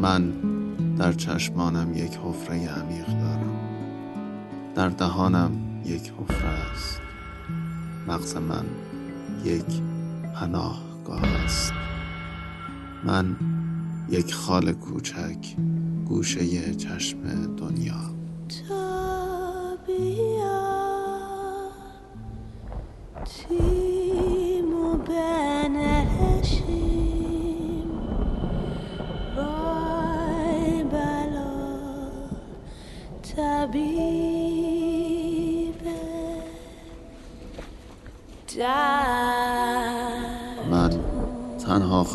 من در چشمانم یک حفره عمیق دارم. در دهانم یک حفره است. مغز من یک پناهگاه است. من یک خال کوچک گوشه چشم دنیا.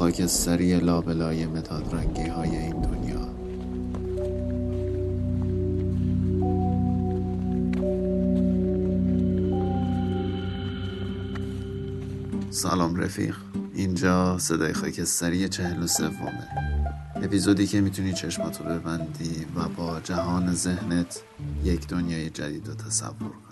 خاکستری لابلای مداد رنگی های این دنیا. سلام رفیق. اینجا صدای خاکستری چهل و سومه. اپیزودی که می‌تونی چشماتو ببندی و با جهان ذهنت یک دنیای جدید رو تصور کنی.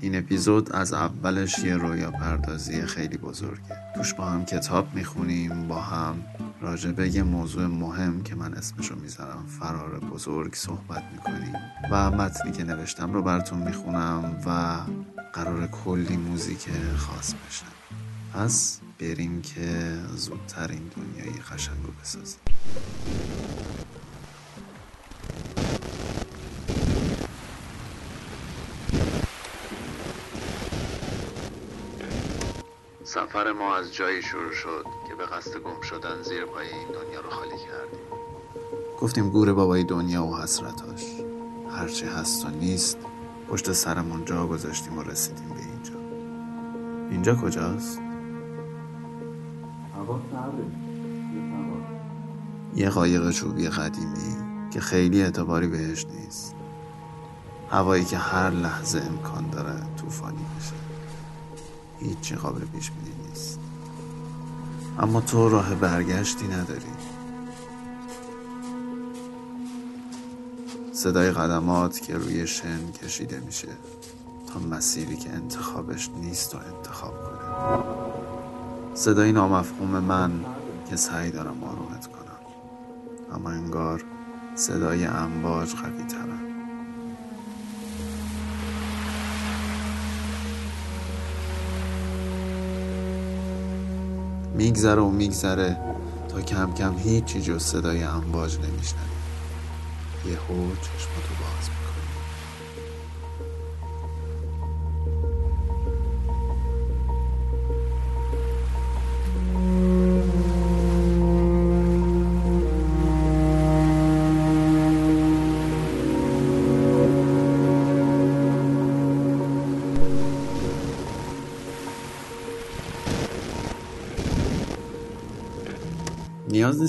این اپیزود از اولش یه رویا پردازی خیلی بزرگه. توش با هم کتاب می‌خونیم با هم راجبه یه موضوع مهم که من اسمشو می‌ذارم فرار بزرگ صحبت می‌کنیم. و متنی که نوشتم رو براتون می‌خونم و قرار کلی موزیک خاص بشه. پس بریم که زودتر این دنیای قشنگ رو بسازیم. سفر ما از جایی شروع شد که به قصد گم شدن زیر پای این دنیا رو خالی کردیم. گفتیم گور بابای دنیا و حسرتاش. هرچی هست و نیست پشت سرمون جا گذاشتیم و رسیدیم به اینجا. اینجا کجاست؟ یه قایق چوبی قدیمی که خیلی اعتباری بهش نیست. هوایی که هر لحظه امکان داره طوفانی بشه. هیچی قابل پیش بینی نیست. اما تو راه برگشتی نداری. صدای قدمات که روی شن کشیده میشه تا مسیری که انتخابش نیست و انتخاب کنه. صدای نامفهوم من که سعی دارم آرومت کنم. اما انگار صدای امواج قوی تره میگذره و میگذره تا کم کم هیچی جز صدای امواج نمیشنوی یهو چشماتو باز نیاز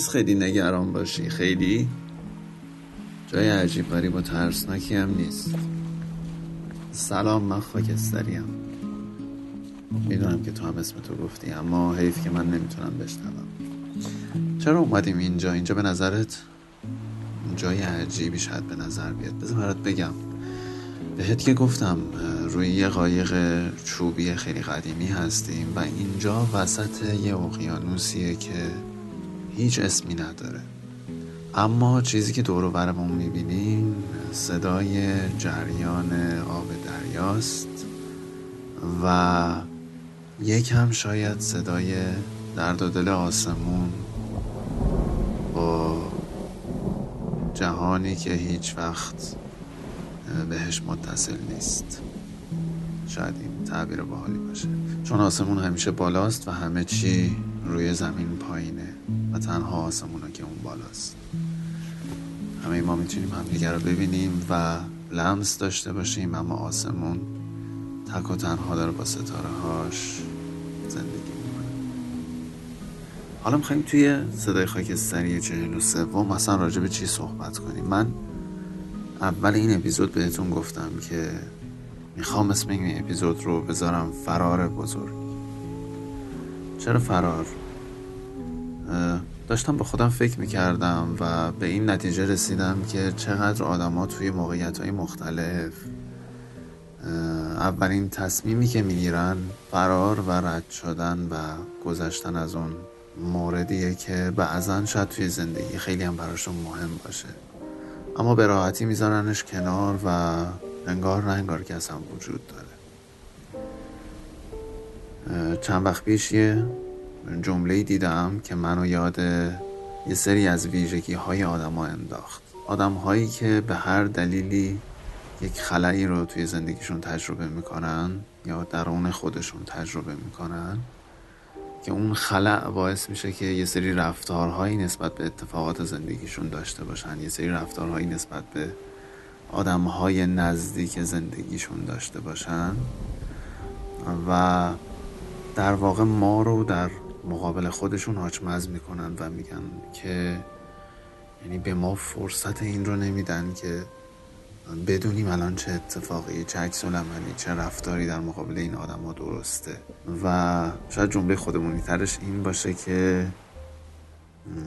نیست خیلی نگران باشی خیلی؟ جای عجیب غریب و ترسناکی هم نیست. سلام من خاکستریم. می‌دونم که تو هم اسم تو گفتی اما حیف که من نمی‌تونم بشنوم. چرا اومدیم اینجا؟ اینجا به نظرت؟ جای عجیبی شاید به نظر بیاد. بذار برات بگم. بهت که گفتم روی یه قایق چوبی خیلی قدیمی هستیم و اینجا وسط یه اقیانوسیه که هیچ اسمی نداره. اما چیزی که دور برمون می‌بینیم صدای جریان آب دریاست و یکم شاید صدای درد و دل آسمون با جهانی که هیچ وقت بهش متصل نیست. شاید این تعبیر باحالی باشه. چون آسمون همیشه بالاست و همه چی روی زمین پایینه. و تنها آسمونه که اون بالاست. همه ما می‌تونیم همدیگر رو ببینیم و لمس داشته باشیم اما آسمون تک و تنها داره با ستاره هاش زندگی می‌کنه. حالا می‌خوایم توی صدای خاکستری چهل و سوم مثلا راجع به چی صحبت کنیم؟ من اول این اپیزود بهتون گفتم که می‌خوام اسم این اپیزود رو بذارم فرار بزرگ. چرا فرار؟ داشتم با خودم فکر می‌کردم و به این نتیجه رسیدم که چقدر آدما توی موقعیت های مختلف اولین تصمیمی که می‌گیرن فرار و رد شدن و گذشتن از اون موردیه که بعضا شاید توی زندگی خیلی هم براشون مهم باشه. اما به راحتی میذارنش کنار و انگار نه انگار که اصلا وجود داره. چند وقت پیش یه جمله دیدم که منو یاد یه سری از ویژگی های آدم ها انداخت. آدم هایی که به هر دلیلی یک خلایی رو توی زندگیشون تجربه می‌کنن یا درون خودشون تجربه می‌کنن که اون خلع باعث میشه که یه سری رفتارهایی نسبت به اتفاقات زندگیشون داشته باشن یه سری رفتارهایی نسبت به آدمهای نزدیک زندگیشون داشته باشن. و در واقع ما رو در مقابل خودشون حاچمز می‌کنن و میگن که یعنی به ما فرصت این رو نمیدن که بدونیم الان چه اتفاقی چه عکس چه رفتاری در مقابل این آدم ها درسته. و شاید جمله خودمونی ترش این باشه که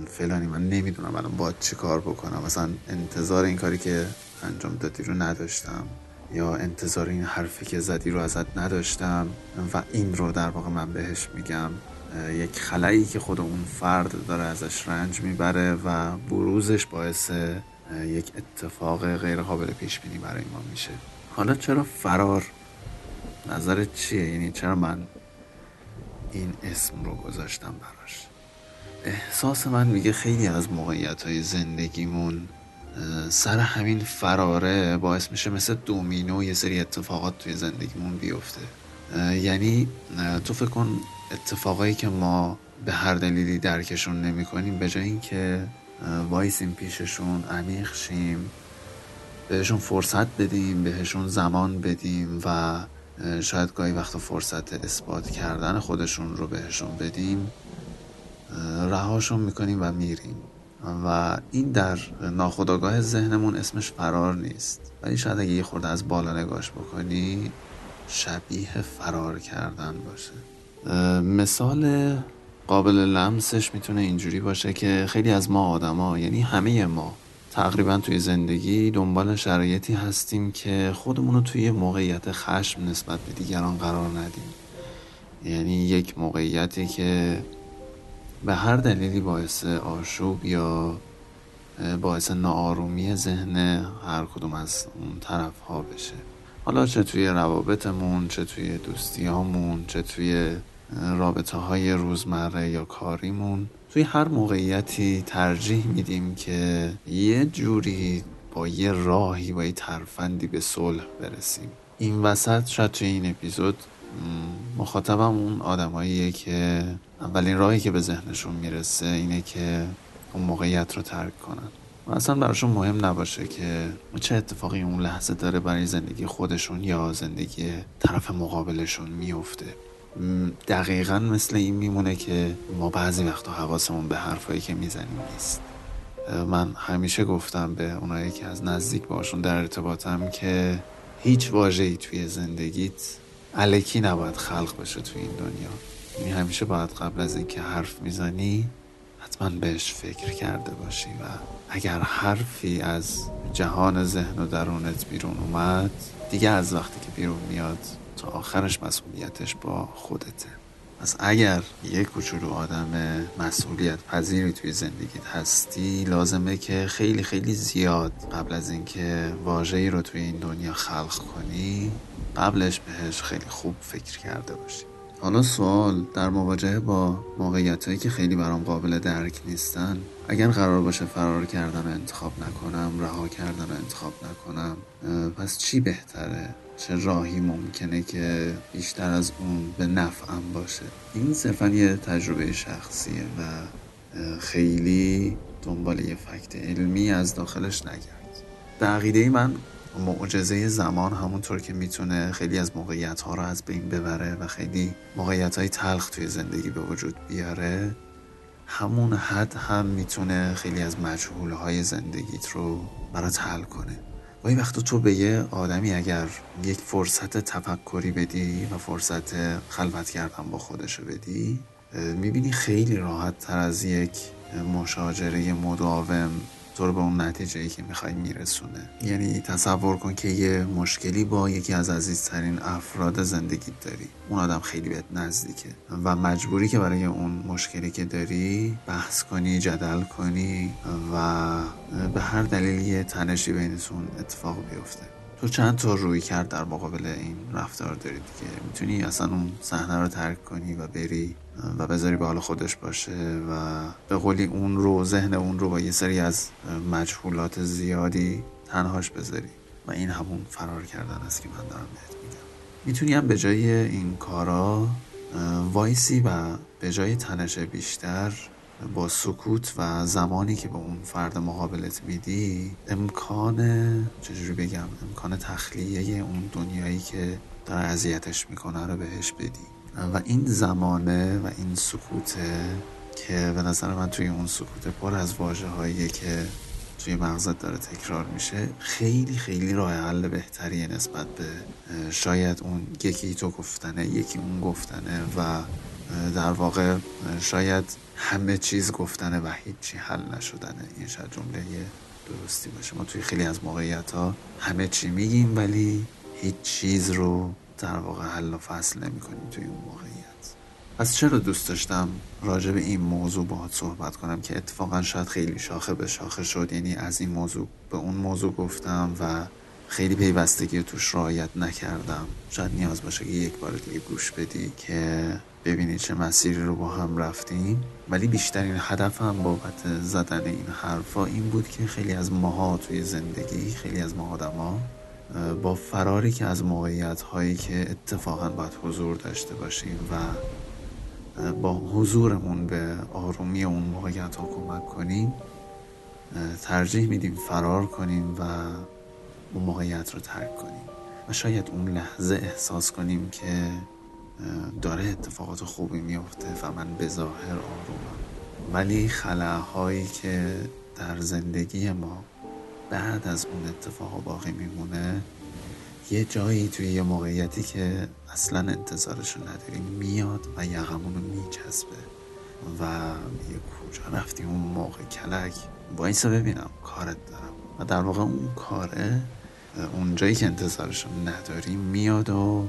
فلانی من نمی‌دونم الان باید چی کار بکنم. مثلا انتظار این کاری که انجام دادی رو نداشتم یا انتظار این حرفی که زدی رو ازت نداشتم و این رو در واقع من بهش میگم. یک خلایی که خود اون فرد داره ازش رنج می‌بره و بروزش باعث یک اتفاق غیر قابل پیش بینی برای ما میشه. حالا چرا فرار؟ نظرت چیه؟ یعنی چرا من این اسم رو گذاشتم براش؟ احساس من میگه خیلی از موقعیت های زندگیمون سر همین فراره باعث میشه مثل دومینو یه سری اتفاقات توی زندگیمون بیفته. یعنی تو فکر کن اتفاقایی که ما به هر دلیلی درکشون نمی کنیم به جای اینکه وایسیم پیششون عمیق شیم بهشون فرصت بدیم بهشون زمان بدیم و شاید گاهی وقتا فرصت اثبات کردن خودشون رو بهشون بدیم رهاشون می‌کنیم و میریم. و این در ناخداگاه ذهنمون اسمش فرار نیست. ولی شاید اگه یه خورده از بالا نگاش بکنی شبیه فرار کردن باشه. مثال قابل لمسش می‌تونه اینجوری باشه که خیلی از ما آدما یعنی همه ما تقریبا توی زندگی دنبال شرایطی هستیم که خودمون رو توی موقعیت خشم نسبت به دیگران قرار ندیم. یعنی یک موقعیتی که به هر دلیلی باعث آشوب یا باعث ناآرومی ذهن هر کدوم از اون طرف ها بشه. حالا چه توی روابطمون چه توی دوستیامون چه توی رابطه های روزمره یا کاریمون. توی هر موقعیتی ترجیح میدیم که یه جوری با یه راهی با یه ترفندی به صلح برسیم. این وسط شاید توی این اپیزود مخاطبم اون آدماییه که اولین راهی که به ذهنشون می‌رسه اینه که اون موقعیت رو ترک کنن. و اصلا براشون مهم نباشه که چه اتفاقی اون لحظه داره برای زندگی خودشون یا زندگی طرف مقابلشون میفته دقیقا مثل این میمونه که ما بعضی وقتا حواسمون به حرفایی که می‌زنیم نیست. من همیشه گفتم به اونایی که از نزدیک باشون در ارتباطم که هیچ واجهی توی زندگیت علکی نباید خلق بشه توی این دنیا. یعنی همیشه باید قبل از اینکه حرف می‌زنی حتما بهش فکر کرده باشی و اگر حرفی از جهان ذهن و درونت بیرون اومد دیگه از وقتی که بیرون میاد تا آخرش مسئولیتش با خودته. پس اگر یک کوچولو آدم مسئولیت پذیری توی زندگیت هستی لازمه که خیلی خیلی زیاد قبل از اینکه واژه‌ای رو توی این دنیا خلق کنی قبلش بهش خیلی خوب فکر کرده باشی. حالا سوال در مواجهه با موقعیت هایی که خیلی برام قابل درک نیستن اگر قرار باشه فرار کردن رو انتخاب نکنم رها کردن رو انتخاب نکنم پس چی بهتره؟ چه راهی ممکنه که بیشتر از اون به نفعم باشه؟ این صرفا یه تجربه شخصیه و خیلی دنبال یه فکت علمی از داخلش نگرد. به عقیده من معجزه زمان همونطور که می‌تونه خیلی از موقعیت ها رو از بین ببره و خیلی موقعیت های تلخ توی زندگی به وجود بیاره همون حد هم می‌تونه خیلی از مجهول های زندگیت رو برات حل کنه. گاهی وقتا تو به یه آدمی اگر یک فرصت تفکری بدی و فرصت خلوت کردن با خودشو بدی می‌بینی خیلی راحت تر از یک مشاجره مداوم تو رو به اون نتیجه ای که می‌خوای میرسونه. یعنی تصور کن که یه مشکلی با یکی از عزیزترین افراد زندگیت داری. اون آدم خیلی بهت نزدیکه. و مجبوری که برای اون مشکلی که داری بحث کنی جدل کنی و به هر دلیلی یه تنشی بینتون اتفاق بیفته. تو چند تا روی کرد در مقابل این رفتار داری دیگه؟ می‌تونی اصلا اون صحنه رو ترک کنی و بری و بذاری به حال خودش باشه و به قولی اون رو ذهن اون رو با یه سری از مجهولات زیادی تنهاش بذاری. و این همون فرار کردن است که من دارم بهت میگم. می‌تونی هم به جای این کارا وایسی و به جای تنش بیشتر با سکوت و زمانی که به اون فرد مقابلت میدی امکان چجوری بگم امکان تخلیه اون دنیایی که داره اذیتش می‌کنه رو بهش بدی. و این زمانه و این سکوته که به نظر من توی اون سکوت پر از واجه هایی که توی مغزت داره تکرار میشه خیلی خیلی راه حل بهتریه نسبت به شاید اون یکی تو گفتنه یکی اون گفتنه و در واقع شاید همه چیز گفتنه و هیچی حل نشدنه این شاید جمله درستی باشه. ما توی خیلی از موقعیت ها همه چی میگیم ولی هیچ چیز رو در واقع حل و فصل نمی کنیم توی اون موقعیت. پس چرا دوست داشتم راجع به این موضوع باهات صحبت کنم که اتفاقا شاید خیلی شاخه به شاخه شد. یعنی از این موضوع به اون موضوع گفتم و خیلی پیوستگی توش رعایت نکردم. شاید نیاز باشه که یک بار دیگه گوش بدی که ببینید چه مسیری رو با هم رفتیم. ولی بیشترین هدفم بابت زدن این حرفا این بود که خیلی از ماها توی زندگی خیلی از ما آدما با فراری که از موقعیت هایی که اتفاقا باید حضور داشته باشیم و با حضورمون به آرومی اون موقعیت ها کمک کنیم ترجیح میدیم فرار کنیم و اون موقعیت رو ترک کنیم و شاید اون لحظه احساس کنیم که داره اتفاقات خوبی میفته و من به ظاهر آرومم. ولی خلاهایی که در زندگی ما بعد از اون اتفاق باقی میمونه یه جایی توی یه موقعیتی که اصلا انتظارشو نداریم میاد و یقمونو میچسبه و یه کجا رفتی؟ اون موقع کلک. وایسا ببینم. کارت دارم. و در واقع اون کاره اون جایی که انتظارشو نداریم میاد و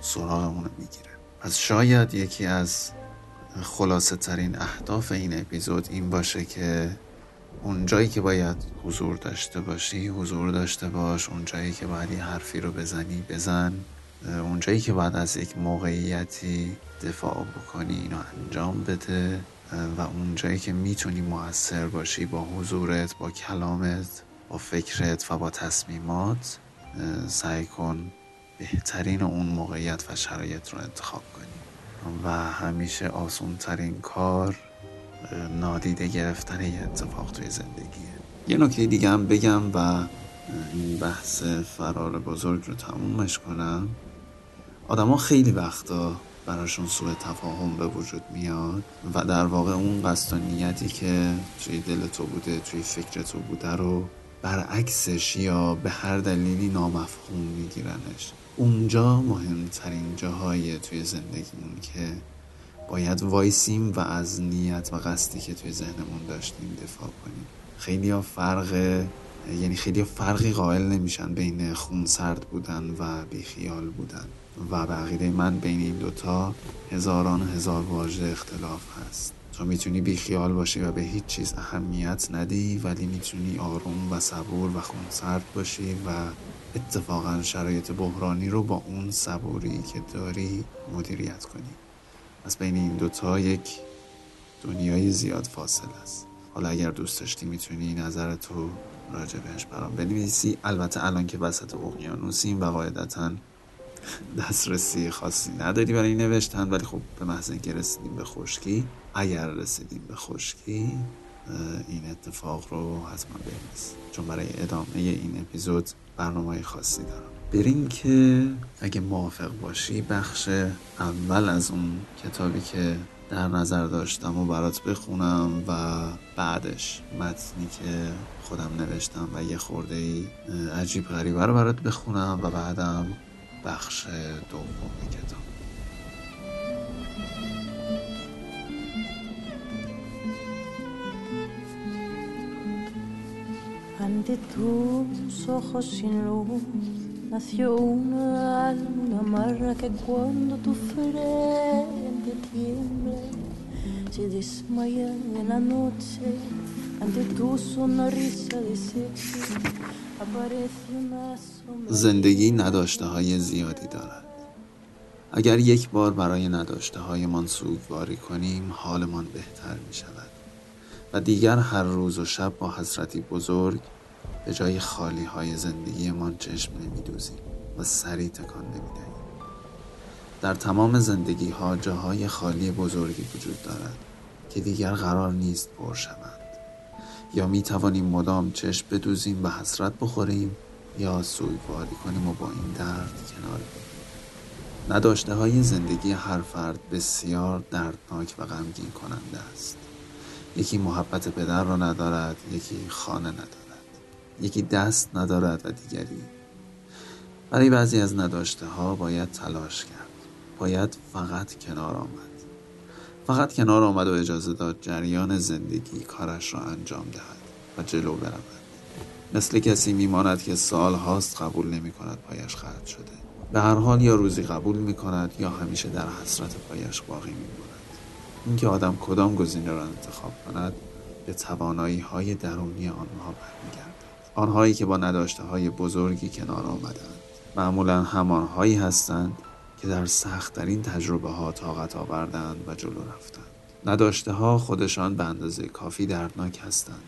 سراغمونو می‌گیره. پس شاید یکی از خلاصه ترین اهداف این اپیزود این باشه که اون جایی که باید حضور داشته باشی حضور داشته باش اون جایی که باید یه حرفی رو بزنی بزن. اون جایی که باید از یک موقعیتی دفاع بکنی اینو انجام بده. و اون جایی که می‌تونی موثر باشی با حضورت با کلامت فکرت و با تصمیمات سعی کن بهترین اون موقعیت و شرایط رو انتخاب کنی. و همیشه آسون ترین کار نادیده گرفتن یه اتفاق توی زندگیه. یه نکته دیگه هم بگم و این بحث فرار بزرگ رو تمومش کنم. آدما خیلی وقتا براشون سوء تفاهم به وجود میاد و در واقع اون قصد و نیتی که توی دل تو بوده توی فکر تو بوده رو برعکسش یا به هر دلیلی نامفهوم میگیرنش. اونجا مهمترین جاهای توی زندگیمون که باید وایسیم و از نیت و قصدی که توی ذهنمون داشتیم دفاع کنیم. خیلی فرق یعنی خیلی فرقی قائل نمیشن بین خون سرد بودن و بیخیال بودن. و به عقیده من بین این دوتا هزاران هزار واژه اختلاف هست. تو می‌تونی بیخیال باشی و به هیچ چیز اهمیت ندی ولی می‌تونی آروم و صبور و خونسرد باشی و اتفاقا شرایط بحرانی رو با اون صبوری که داری مدیریت کنی. از بین این دوتا یک دنیای زیاد فاصل است. حالا اگر دوست داشتی می‌تونی نظر تو راجع بهش برام بنویسی. البته الان که وسط اقیانوسیم و قاعدتا دسترسی خاصی نداری برای نوشتن ولی خب به محض اینکه رسیدیم به خشکی اگر رسیدیم به خشکی این اتفاق رو حتما بنویس چون برای ادامه این اپیزود برنامه خاصی دارم. بریم که اگه موافق باشی بخش اول از اون کتابی که در نظر داشتم و برات بخونم و بعدش متنی که خودم نوشتم و یه خورده ای عجیب غریبه رو برات بخونم و بعدم بخش دوم کتاب. Ante tus ojos sin luz nació una alma, amarra que cuando tu frente tiembla se desmaya en la noche. Ante tu sonrisa de sexy aparece una sombra. زندگی نداشته های زیادی دارد اگر یک بار برای نداشته هایمان سوگواری کنیم حالمان بهتر می شود و دیگر هر روز و شب با حسرتی بزرگ به جای خالی های زندگیمان چشم نمی دوزیم و سری تکان نمی دهیم در تمام زندگی ها جاهای خالی بزرگی وجود دارد که دیگر قرار نیست پر شوند. یا می توانیم مدام چشم بدوزیم و حسرت بخوریم یا سوگواری کنیم و با این درد کنار بگیریم نداشته های زندگی هر فرد بسیار دردناک و غمگین کننده است. یکی محبت پدر را ندارد یکی خانه ندارد. یکی دست ندارد و دیگری. برای بعضی از نداشته ها باید تلاش کرد. باید فقط کنار آمد. فقط کنار آمد و اجازه داد جریان زندگی کارش را انجام دهد و جلو برود. مثل کسی میماند که سال هاست قبول نمی کند پایش خرد شده. به هر حال یا روزی قبول می کند یا همیشه در حسرت پایش باقی می ماند اینکه آدم کدام گزینه را انتخاب کند به توانایی های درونی آنها برمیگردد. آنهایی که با نداشته های بزرگی کنار آمدند. معمولا همانهایی هستند که در سختترین تجربه ها طاقت آوردند و جلو رفتند. نداشته ها خودشان به اندازه کافی دردناک هستند.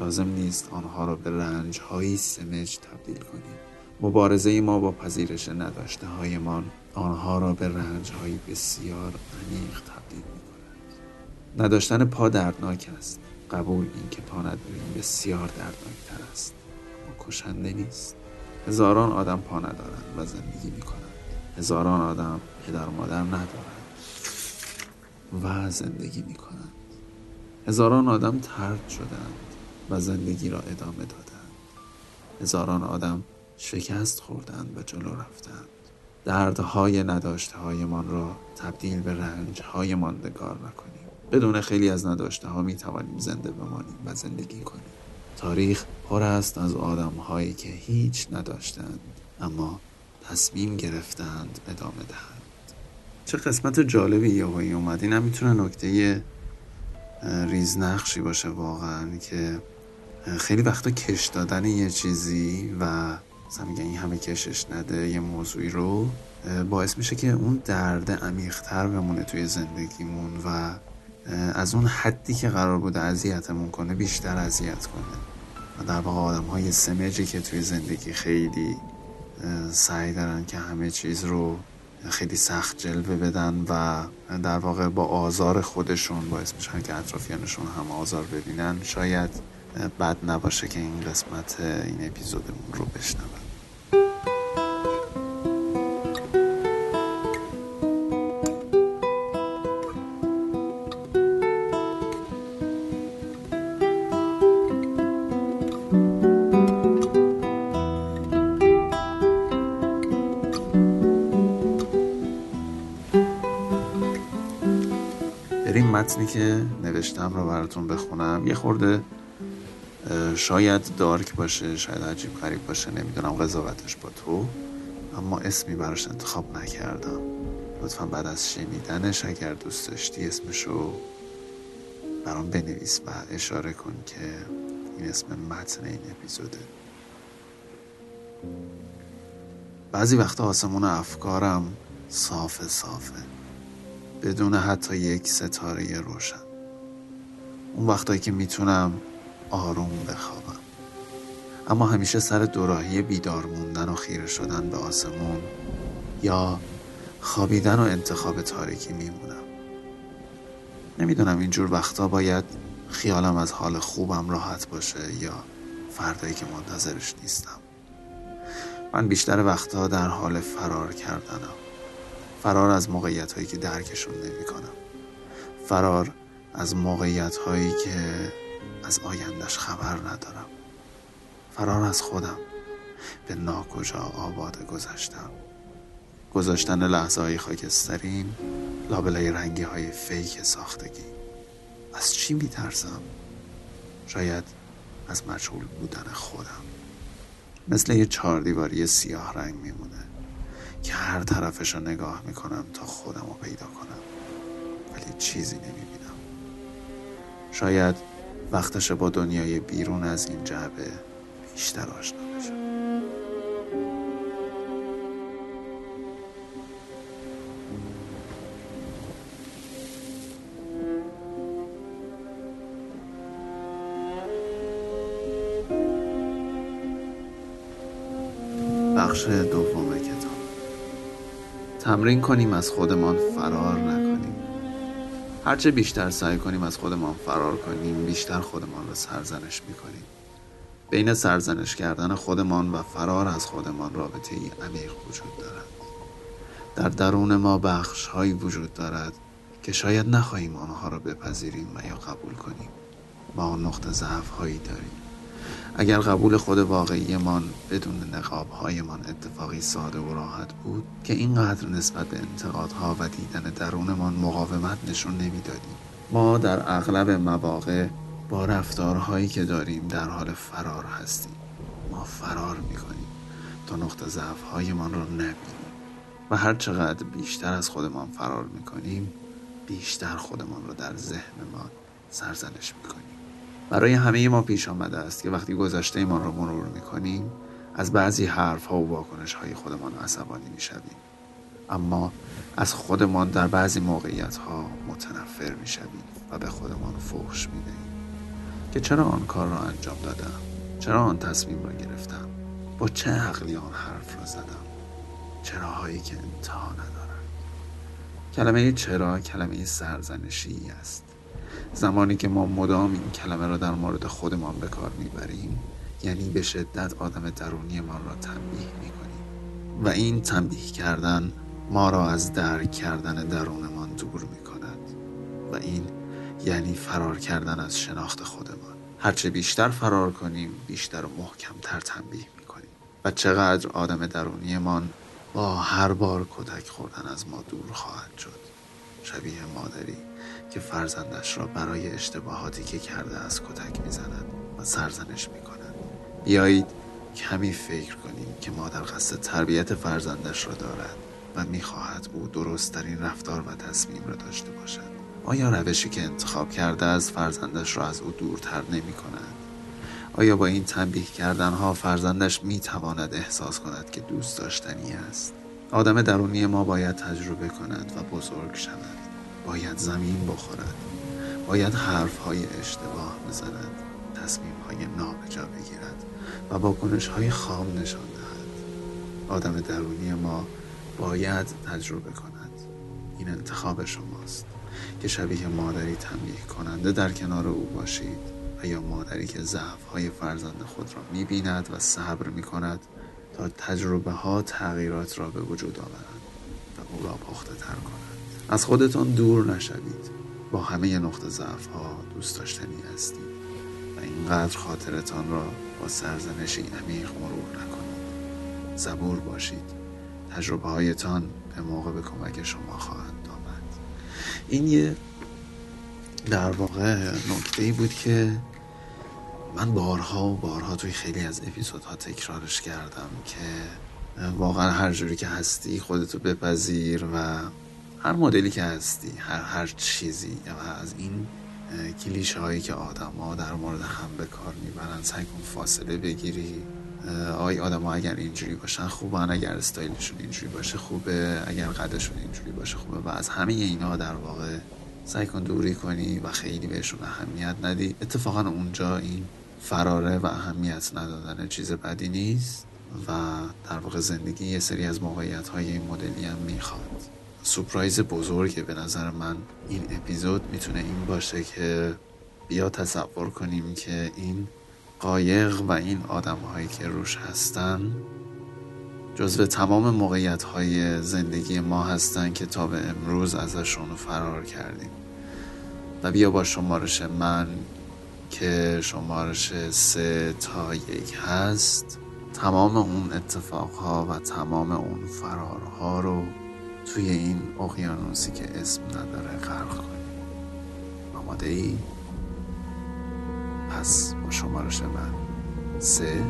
لازم نیست آنها را به رنج هایی سمج تبدیل کنیم. مبارزه ما با پذیرش نداشته هایمان آنها را به رنج های بسیار عمیق تبدیل می کند نداشتن پا دردناک است. قبول این که پا نداریم. بسیار دردناک تر است. اما کشنده نیست. هزاران آدم پا ندارند و زندگی می کنند هزاران آدم پدر مادر ندارند و زندگی می کنند هزاران آدم ترد شدند و زندگی را ادامه دادند. هزاران آدم شکست خوردند و جلو رفتند. دردهای نداشته هایمان را تبدیل به رنج های ماندگار نکنیم بدون خیلی از نداشته ها می توانیم زنده بمانیم و زندگی کنیم. تاریخ پر است از آدم هایی که هیچ نداشتند اما تصمیم گرفتند ادامه دهند. چه قسمت جالبی یهویی اومد. این هم می‌تونه نکته ریزنقشی باشه واقعا که خیلی وقتا کش دادن یه چیزی و مثلا این همه کشش نده یه موضوعی رو باعث میشه که اون درد عمیقتر بمونه توی زندگیمون و از اون حدی که قرار بوده اذیتمون کنه بیشتر اذیت کنه. و در واقع آدم های سمجی که توی زندگی خیلی سعی دارن که همه چیز رو خیلی سخت جلوه بدن و در واقع با آزار خودشون باعث میشن که اطرافیانشون هم آزار ببینن. شاید بد نباشه که این قسمت این اپیزودمون رو بشنون. بریم متنی که نوشتم رو براتون بخونم. یه خورده شاید دارک باشه شاید عجیب غریب باشه نمی‌دونم قضاوتش با تو. اما اسمی براش انتخاب نکردم. لطفا بعد از شنیدنش اگر دوست داشتی اسمشو برام بنویس و اشاره کن که این اسم متن این اپیزوده. بعضی وقتا آسمون افکارم صافه صافه. بدون حتی یک ستاره روشن. اون وقتایی که می‌تونم آروم بخوابم. اما همیشه سر دوراهی بیدار موندن و خیره شدن به آسمون یا خوابیدن و انتخاب تاریکی میمونم. نمی‌دونم اینجور وقتا باید خیالم از حال خوبم راحت باشه یا فردایی که منتظرش نیستم. من بیشتر وقتها در حال فرار کردنم. فرار از موقعیت هایی که درکشون نمی کنم فرار از موقعیت هایی که از آیندش خبر ندارم. فرار از خودم. به ناکجا آباد گذشتم. گذاشتن لحظه های خاکسترین لابلای رنگی های فیک ساختگی. از چی می ترسم؟ شاید از مجهول بودن خودم. مثل یه چهاردیواری سیاه رنگ میمونه. که هر طرفش رو نگاه می‌کنم تا خودم رو پیدا کنم. ولی چیزی نمی‌بینم. شاید وقتش با دنیای بیرون از این جعبه بیشتر آشنا بشم بخش دوم تمرین کنیم از خودمان فرار نکنیم. هرچه بیشتر سعی کنیم از خودمان فرار کنیم بیشتر خودمان را سرزنش می‌کنیم. بین سرزنش کردن خودمان و فرار از خودمان رابطه ای عمیق وجود دارد. در درون ما بخش هایی وجود دارد که شاید نخواهیم آنها را بپذیریم و یا قبول کنیم. ما نقطه ضعف هایی داریم. اگر قبول خود واقعیمان بدون نقاب هایمان اتفاقی ساده و راحت بود که اینقدر نسبت به انتقادها و دیدن درونمان مقاومت نشون نمی‌دادیم. ما در اغلب مواقع با رفتارهایی که داریم در حال فرار هستیم. ما فرار می‌کنیم تا نقطه ضعف هایمان را نبینیم و هر چقدر بیشتر از خودمان فرار می‌کنیم بیشتر خودمان را در ذهنمان سرزنش می‌کنیم. برای همه ما پیش آمده است که وقتی گذشته ما را مرور می‌کنیم از بعضی حرف ها و واکنش های خودمان عصبانی می‌شویم. اما از خودمان در بعضی موقعیت ها متنفر می‌شویم و به خودمان فحش می‌دهیم که چرا آن کار را انجام دادم؟ چرا آن تصمیم را گرفتم؟ با چه عقلی آن حرف را زدم؟ چراهایی که انتها ندارد کلمه چرا کلمه سرزنشی است. زمانی که ما مدام این کلمه را در مورد خودمان به کار می‌بریم یعنی به شدت آدم درونیمان را تنبیه می‌کنیم. و این تنبیه کردن ما را از درک کردن درونمان دور می‌کند. و این یعنی فرار کردن از شناخت خودمان. هرچه بیشتر فرار کنیم بیشتر و محکمتر تنبیه می‌کنیم. و چقدر آدم درونیمان با هر بار کتک خوردن از ما دور خواهد شد. شبیه مادری که فرزندش را برای اشتباهاتی که کرده از کتک می‌زند و سرزنش می‌کند بیایید کمی فکر کنیم که مادر قصد تربیت فرزندش را دارد و می‌خواهد او درستترین رفتار و تصمیم را داشته باشد آیا روشی که انتخاب کرده از فرزندش را از او دورتر نمی کند؟ آیا با این تنبیه کردنها فرزندش می تواند احساس کند که دوست داشتنی است؟ آدم درونی ما باید تجربه کند و بزرگ شود باید زمین بخورد. باید حرف های اشتباه بزند تصمیم های نابجا بگیرد و کنش های خام نشان دهد. آدم درونی ما باید تجربه کند. این انتخاب شماست که شبیه مادری تنبیه کننده در کنار او باشید و یا مادری که ضعف های فرزند خود را می بیند و صبر می کند تا تجربه ها تغییرات را به وجود آورند و او را پخته تر کنند از خودتان دور نشوید. با همه نقطه ضعف ها دوست داشتنی هستید و اینقدر خاطرتان را با سرزنشی عمیق مرور نکنید. صبور باشید. تجربه هایتان به موقع به کمک شما خواهند آمد. این یه در واقع نکته ای بود که من بارها و بارها توی خیلی از اپیزودها تکرارش کردم که واقعا هر جوری که هستی خودتو بپذیر و هر مدلی که هستی هر هر چیزی از این کلیشه هایی که آدم در مورد هم به کار می‌برن سعی کن فاصله بگیری. آی آدم ها اگر اینجوری باشن خوبن. اگر استایلشون اینجوری باشه خوبه. اگر قدشون اینجوری باشه خوبه. و از همه اینا در واقع سعی کن دوری کنی و خیلی بهشون اهمیت ندی. اتفاقا اونجا این فراره و اهمیت ندادن چیز بدی نیست و در واقع زندگی یه سری از موقعیت های این مدلی هم می‌خواد. سپرایز بزرگه. به نظر من این اپیزود می‌تونه این باشه که بیا تصور کنیم که این قایق و این آدم هایی که روش هستن جزو تمام موقعیت های زندگی ما هستن که تا به امروز ازشون فرار کردیم. و بیا با شمارش من که شمارش سه تا یک هست. تمام اون اتفاقها و تمام اون فرارها رو توی این اقیانوسی که اسم نداره غرق کنیم آماده ای؟ پس با شمارش من سه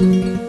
نفهمیدیم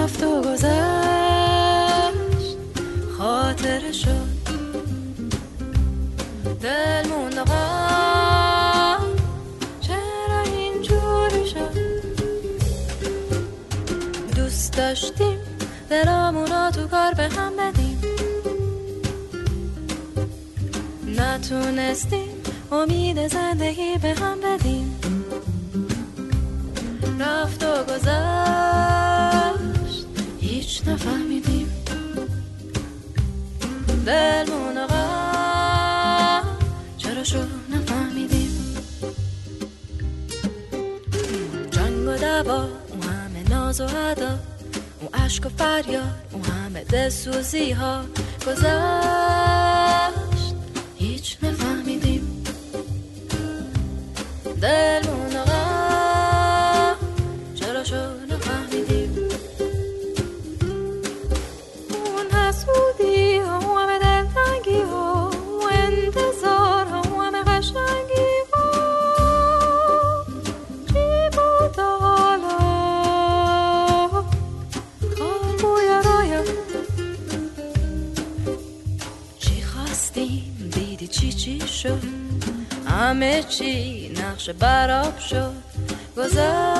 رفت و گذشت. خاطر شد. دل چرا اینجوری شد؟ دوست داشتیم. دلامونا تو کار به هم بدیم. نتونستیم. امید زندگی به هم بدیم. رفت و گذشت. هیچ نفهمیدیم دلمون چرا شو نفهمیدیم جنگ و دوا اون همه ناز و عدا اون عشق و فریاد اون همه دلسوزی ها گذشت دلمون آقا چی نقش براب شد گذشت